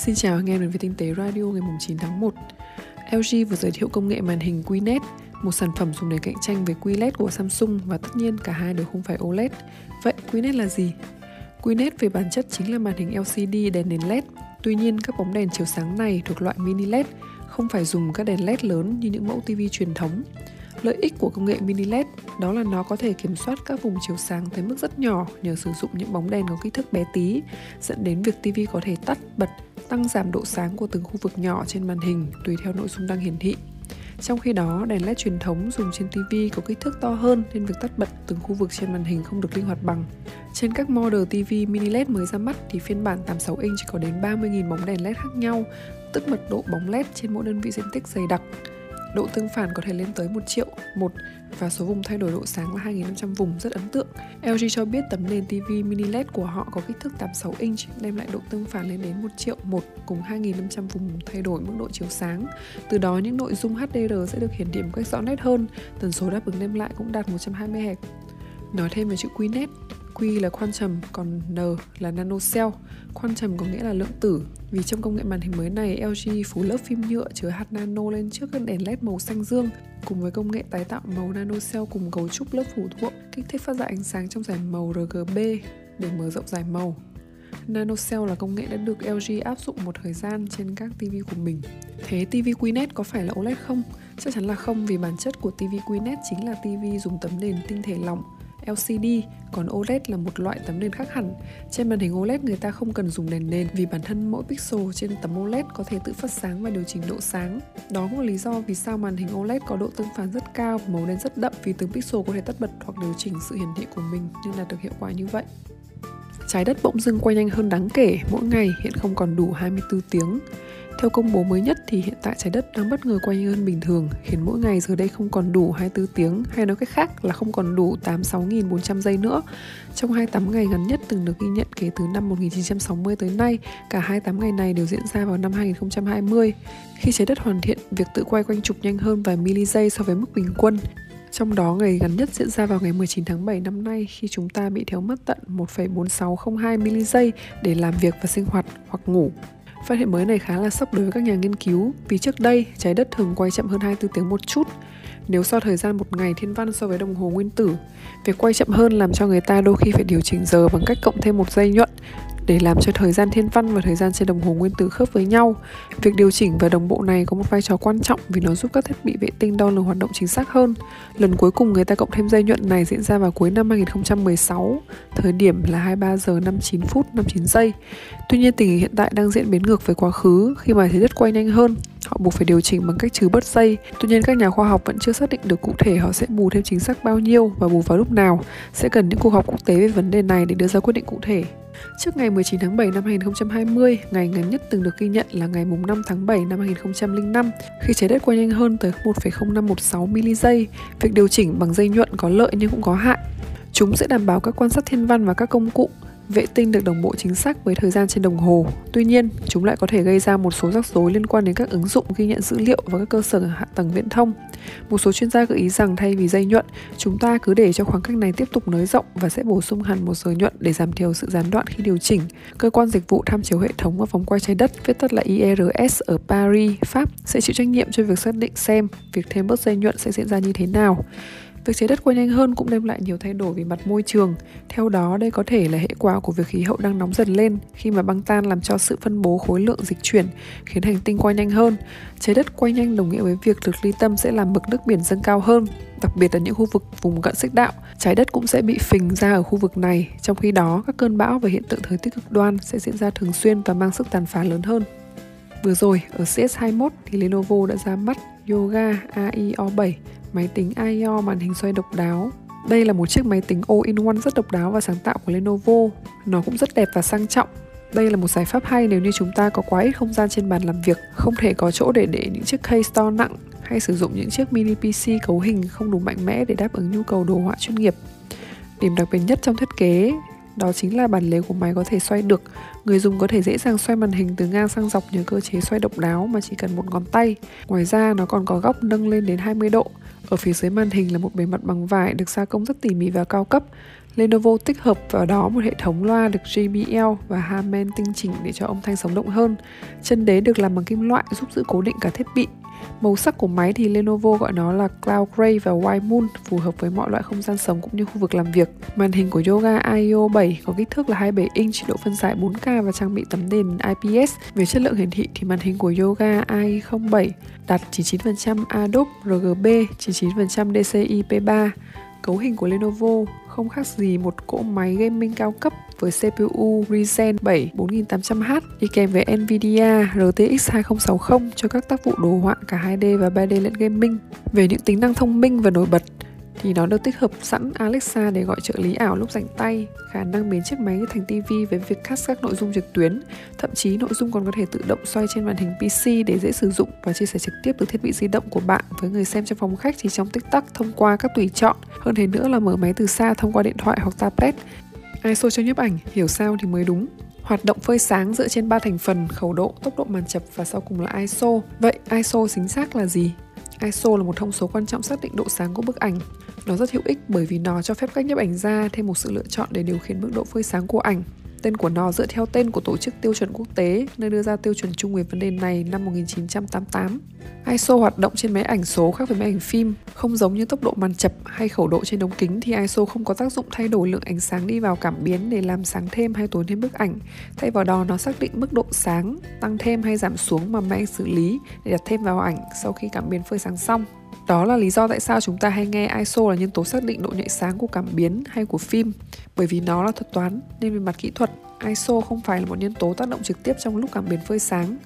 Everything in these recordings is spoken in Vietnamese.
Xin chào anh em đến với Tinh tế Radio ngày 9 tháng 1 LG vừa giới thiệu công nghệ màn hình qled một sản phẩm dùng để cạnh tranh với QLED của Samsung và tất nhiên cả hai đều không phải OLED. Vậy qled là gì? qled về bản chất chính là màn hình LCD đèn nền LED. Tuy nhiên, các bóng đèn chiếu sáng này thuộc loại mini LED, không phải dùng các đèn LED lớn như những mẫu TV truyền thống. Lợi ích của công nghệ mini LED đó là nó có thể kiểm soát các vùng chiếu sáng tới mức rất nhỏ nhờ sử dụng những bóng đèn có kích thước bé tí, dẫn đến việc TV có thể tắt, bật, tăng giảm độ sáng của từng khu vực nhỏ trên màn hình tùy theo nội dung đang hiển thị. Trong khi đó, đèn LED truyền thống dùng trên TV có kích thước to hơn nên việc tắt bật từng khu vực trên màn hình không được linh hoạt bằng. Trên các model TV mini LED mới ra mắt thì phiên bản 86 inch chỉ có đến 30.000 bóng đèn LED khác nhau, tức mật độ bóng LED trên mỗi đơn vị diện tích dày đặc. Độ tương phản có thể lên tới 1 triệu một và số vùng thay đổi độ sáng là 2.500 vùng rất ấn tượng. LG cho biết tấm nền TV mini LED của họ có kích thước 86 inch đem lại độ tương phản lên đến 1 triệu một cùng 2.500 vùng thay đổi mức độ chiếu sáng. Từ đó những nội dung HDR sẽ được hiển thị một cách rõ nét hơn, tần số đáp ứng đem lại cũng đạt 120 Hz. Nói thêm về chữ QNET, Q là quantum, còn N là nanocell. Quantum có nghĩa là lượng tử. Vì trong công nghệ màn hình mới này, LG phủ lớp phim nhựa chứa hạt nano lên trước các đèn LED màu xanh dương, cùng với công nghệ tái tạo màu nanocell cùng cấu trúc lớp phủ thuộc, kích thích phát ra ánh sáng trong giải màu RGB để mở rộng giải màu. Nanocell là công nghệ đã được LG áp dụng một thời gian trên các TV của mình. Thế TV QNET có phải là OLED không? Chắc chắn là không vì bản chất của TV QNET chính là TV dùng tấm nền tinh thể lỏng LCD, còn OLED là một loại tấm nền khác hẳn. Trên màn hình OLED người ta không cần dùng đèn nền vì bản thân mỗi pixel trên tấm OLED có thể tự phát sáng và điều chỉnh độ sáng. Đó cũng là lý do vì sao màn hình OLED có độ tương phản rất cao và màu đen rất đậm vì từng pixel có thể tắt bật hoặc điều chỉnh sự hiển thị của mình nên đạt được hiệu quả như vậy. Trái đất bỗng dưng quay nhanh hơn đáng kể, mỗi ngày hiện không còn đủ 24 tiếng. Theo công bố mới nhất thì hiện tại trái đất đang bất ngờ quay nhanh hơn bình thường, khiến mỗi ngày giờ đây không còn đủ 24 tiếng, hay nói cách khác là không còn đủ 86.400 giây nữa. Trong 28 ngày ngắn nhất từng được ghi nhận kể từ năm 1960 tới nay, cả 28 ngày này đều diễn ra vào năm 2020. Khi trái đất hoàn thiện, việc tự quay quanh trục nhanh hơn vài mili giây so với mức bình quân, trong đó ngày ngắn nhất diễn ra vào ngày 19 tháng 7 năm nay khi chúng ta bị thiếu mất tận 1,4602 mili giây để làm việc và sinh hoạt hoặc ngủ. Phát hiện mới này khá là sốc đối với các nhà nghiên cứu vì trước đây trái đất thường quay chậm hơn 24 tiếng một chút. Nếu so thời gian một ngày thiên văn so với đồng hồ nguyên tử, việc quay chậm hơn làm cho người ta đôi khi phải điều chỉnh giờ bằng cách cộng thêm một giây nhuận để làm cho thời gian thiên văn và thời gian trên đồng hồ nguyên tử khớp với nhau. Việc điều chỉnh và đồng bộ này có một vai trò quan trọng vì nó giúp các thiết bị vệ tinh đo lường hoạt động chính xác hơn. Lần cuối cùng người ta cộng thêm dây nhuận này diễn ra vào cuối năm 2016, thời điểm là 23 giờ 59 phút 59 giây. Tuy nhiên tình hình hiện tại đang diễn biến ngược với quá khứ khi mà thế đất quay nhanh hơn. Họ buộc phải điều chỉnh bằng cách trừ bớt dây. Tuy nhiên các nhà khoa học vẫn chưa xác định được cụ thể họ sẽ bù thêm chính xác bao nhiêu và bù vào lúc nào. Sẽ cần những cuộc họp quốc tế về vấn đề này để đưa ra quyết định cụ thể. Trước ngày 19 tháng 7 năm 2020, ngày ngắn nhất từng được ghi nhận là ngày 5 tháng 7 năm 2005, khi trái đất quay nhanh hơn tới 1,0516 mili giây. Việc điều chỉnh bằng dây nhuận có lợi nhưng cũng có hại. Chúng sẽ đảm bảo các quan sát thiên văn và các công cụ vệ tinh được đồng bộ chính xác với thời gian trên đồng hồ. Tuy nhiên, chúng lại có thể gây ra một số rắc rối liên quan đến các ứng dụng ghi nhận dữ liệu và các cơ sở hạ tầng viễn thông. Một số chuyên gia gợi ý rằng thay vì dây nhuận, chúng ta cứ để cho khoảng cách này tiếp tục nới rộng và sẽ bổ sung hẳn một giờ nhuận để giảm thiểu sự gián đoạn khi điều chỉnh. Cơ quan dịch vụ tham chiếu hệ thống và vòng quay trái đất, viết tắt là IRS ở Paris, Pháp sẽ chịu trách nhiệm cho việc xác định xem việc thêm bớt dây nhuận sẽ diễn ra như thế nào. Việc trái đất quay nhanh hơn cũng đem lại nhiều thay đổi về mặt môi trường. Theo đó, đây có thể là hệ quả của việc khí hậu đang nóng dần lên khi mà băng tan làm cho sự phân bố khối lượng dịch chuyển khiến hành tinh quay nhanh hơn. Trái đất quay nhanh đồng nghĩa với việc lực ly tâm sẽ làm mực nước biển dâng cao hơn, đặc biệt là những khu vực vùng cận xích đạo. Trái đất cũng sẽ bị phình ra ở khu vực này, trong khi đó các cơn bão và hiện tượng thời tiết cực đoan sẽ diễn ra thường xuyên và mang sức tàn phá lớn hơn. Vừa rồi, ở CS21 thì Lenovo đã ra mắt Yoga AIO 7 máy tính IO màn hình xoay độc đáo. Đây là một chiếc máy tính all-in-one rất độc đáo và sáng tạo của Lenovo. Nó cũng rất đẹp và sang trọng. Đây là một giải pháp hay nếu như chúng ta có quá ít không gian trên bàn làm việc, không thể có chỗ để để những chiếc case to nặng hay sử dụng những chiếc mini PC cấu hình không đủ mạnh mẽ để đáp ứng nhu cầu đồ họa chuyên nghiệp. Điểm đặc biệt nhất trong thiết kế đó chính là bản lề của máy có thể xoay được. Người dùng có thể dễ dàng xoay màn hình từ ngang sang dọc nhờ cơ chế xoay độc đáo mà chỉ cần một ngón tay. Ngoài ra, nó còn có góc nâng lên đến 20 độ. Ở phía dưới màn hình là một bề mặt bằng vải được gia công rất tỉ mỉ và cao cấp. Lenovo tích hợp vào đó một hệ thống loa được JBL và Harman tinh chỉnh để cho âm thanh sống động hơn. Chân đế được làm bằng kim loại giúp giữ cố định cả thiết bị. Màu sắc của máy thì Lenovo gọi nó là Cloud Gray và White Moon, phù hợp với mọi loại không gian sống cũng như khu vực làm việc. Màn hình của Yoga IO 7 có kích thước là 27 inch, độ phân giải 4K và trang bị tấm nền IPS. Về chất lượng hiển thị thì màn hình của Yoga i07 đạt 99% Adobe RGB, 99% DCI P3. Cấu hình của Lenovo không khác gì một cỗ máy gaming cao cấp với CPU Ryzen 7 4800H đi kèm với Nvidia RTX 2060 cho các tác vụ đồ họa cả 2D và 3D lẫn gaming. Về những tính năng thông minh và nổi bật thì nó được tích hợp sẵn Alexa để gọi trợ lý ảo lúc rảnh tay, khả năng biến chiếc máy thành TV với việc cast các nội dung trực tuyến, thậm chí nội dung còn có thể tự động xoay trên màn hình PC để dễ sử dụng và chia sẻ trực tiếp từ thiết bị di động của bạn với người xem trong phòng khách chỉ trong tích tắc thông qua các tùy chọn. Hơn thế nữa là mở máy từ xa thông qua điện thoại hoặc tablet. ISO cho nhiếp ảnh, hiểu sao thì mới đúng. Hoạt động phơi sáng dựa trên ba thành phần khẩu độ, tốc độ màn chập và sau cùng là ISO. Vậy ISO chính xác là gì? ISO là một thông số quan trọng xác định độ sáng của bức ảnh. Nó rất hữu ích bởi vì nó cho phép các nhiếp ảnh gia thêm một sự lựa chọn để điều khiển mức độ phơi sáng của ảnh. Tên của nó dựa theo tên của Tổ chức Tiêu chuẩn Quốc tế, nơi đưa ra tiêu chuẩn chung về vấn đề này năm 1988. ISO hoạt động trên máy ảnh số khác với máy ảnh phim, không giống như tốc độ màn chập hay khẩu độ trên ống kính thì ISO không có tác dụng thay đổi lượng ánh sáng đi vào cảm biến để làm sáng thêm hay tối thêm bức ảnh. Thay vào đó nó xác định mức độ sáng, tăng thêm hay giảm xuống mà máy ảnh xử lý để đặt thêm vào ảnh sau khi cảm biến phơi sáng xong. Đó là lý do tại sao chúng ta hay nghe ISO là nhân tố xác định độ nhạy sáng của cảm biến hay của phim, bởi vì nó là thuật toán nên về mặt kỹ thuật, ISO không phải là một nhân tố tác động trực tiếp trong lúc cảm biến phơi sáng.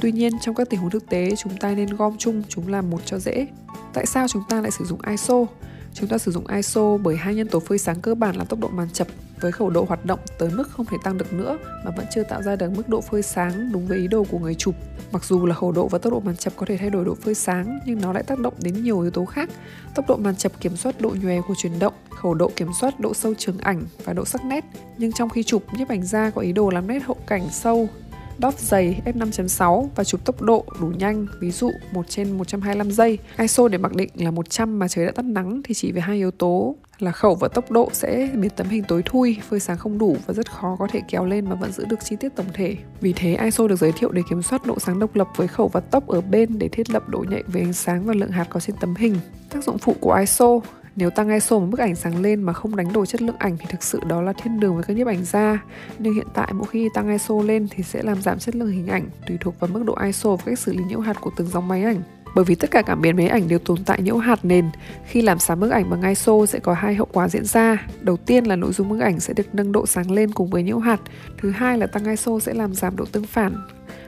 Tuy nhiên, trong các tình huống thực tế, chúng ta nên gom chung chúng làm một cho dễ. Tại sao chúng ta lại sử dụng ISO? Chúng ta sử dụng ISO bởi hai nhân tố phơi sáng cơ bản là tốc độ màn chập với khẩu độ hoạt động tới mức không thể tăng được nữa mà vẫn chưa tạo ra được mức độ phơi sáng đúng với ý đồ của người chụp. Mặc dù là khẩu độ và tốc độ màn chập có thể thay đổi độ phơi sáng nhưng nó lại tác động đến nhiều yếu tố khác. Tốc độ màn chập kiểm soát độ nhòe của chuyển động, khẩu độ kiểm soát độ sâu trường ảnh và độ sắc nét. Nhưng trong khi chụp, nhiếp ảnh gia có ý đồ làm nét hậu cảnh sâu, đóp dày f5.6 và chụp tốc độ đủ nhanh, ví dụ 1 trên 125 giây. ISO để mặc định là 100 mà trời đã tắt nắng thì chỉ với hai yếu tố là khẩu và tốc độ sẽ biến tấm hình tối thui, phơi sáng không đủ và rất khó có thể kéo lên mà vẫn giữ được chi tiết tổng thể. Vì thế ISO được giới thiệu để kiểm soát độ sáng độc lập với khẩu và tốc ở bên để thiết lập độ nhạy về ánh sáng và lượng hạt có trên tấm hình. Tác dụng phụ của ISO nếu tăng ISO một bức ảnh sáng lên mà không đánh đổi chất lượng ảnh thì thực sự đó là thiên đường với các nhiếp ảnh gia. Nhưng hiện tại mỗi khi tăng ISO lên thì sẽ làm giảm chất lượng hình ảnh tùy thuộc vào mức độ ISO và cách xử lý nhiễu hạt của từng dòng máy ảnh. Bởi vì tất cả cảm biến máy ảnh đều tồn tại nhiễu hạt nền, khi làm sáng bức ảnh bằng ISO sẽ có hai hậu quả diễn ra. Đầu tiên là nội dung bức ảnh sẽ được nâng độ sáng lên cùng với nhiễu hạt. Thứ hai là tăng ISO sẽ làm giảm độ tương phản.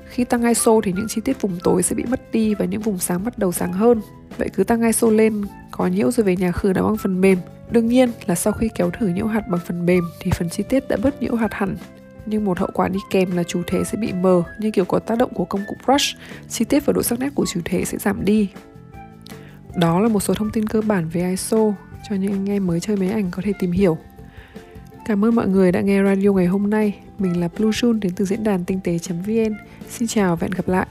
Khi tăng ISO thì những chi tiết vùng tối sẽ bị mất đi và những vùng sáng bắt đầu sáng hơn. Vậy cứ tăng ISO lên, có nhiễu rồi về nhà khử nó bằng phần mềm. Đương nhiên là sau khi kéo thử nhiễu hạt bằng phần mềm thì phần chi tiết đã bớt nhiễu hạt hẳn. Nhưng một hậu quả đi kèm là chủ thể sẽ bị mờ như kiểu có tác động của công cụ brush, chi tiết và độ sắc nét của chủ thể sẽ giảm đi. Đó là một số thông tin cơ bản về ISO cho những anh em mới chơi máy ảnh có thể tìm hiểu. Cảm ơn mọi người đã nghe radio ngày hôm nay. Mình là Blue Jun đến từ diễn đàn tinh tế.vn. Xin chào và hẹn gặp lại.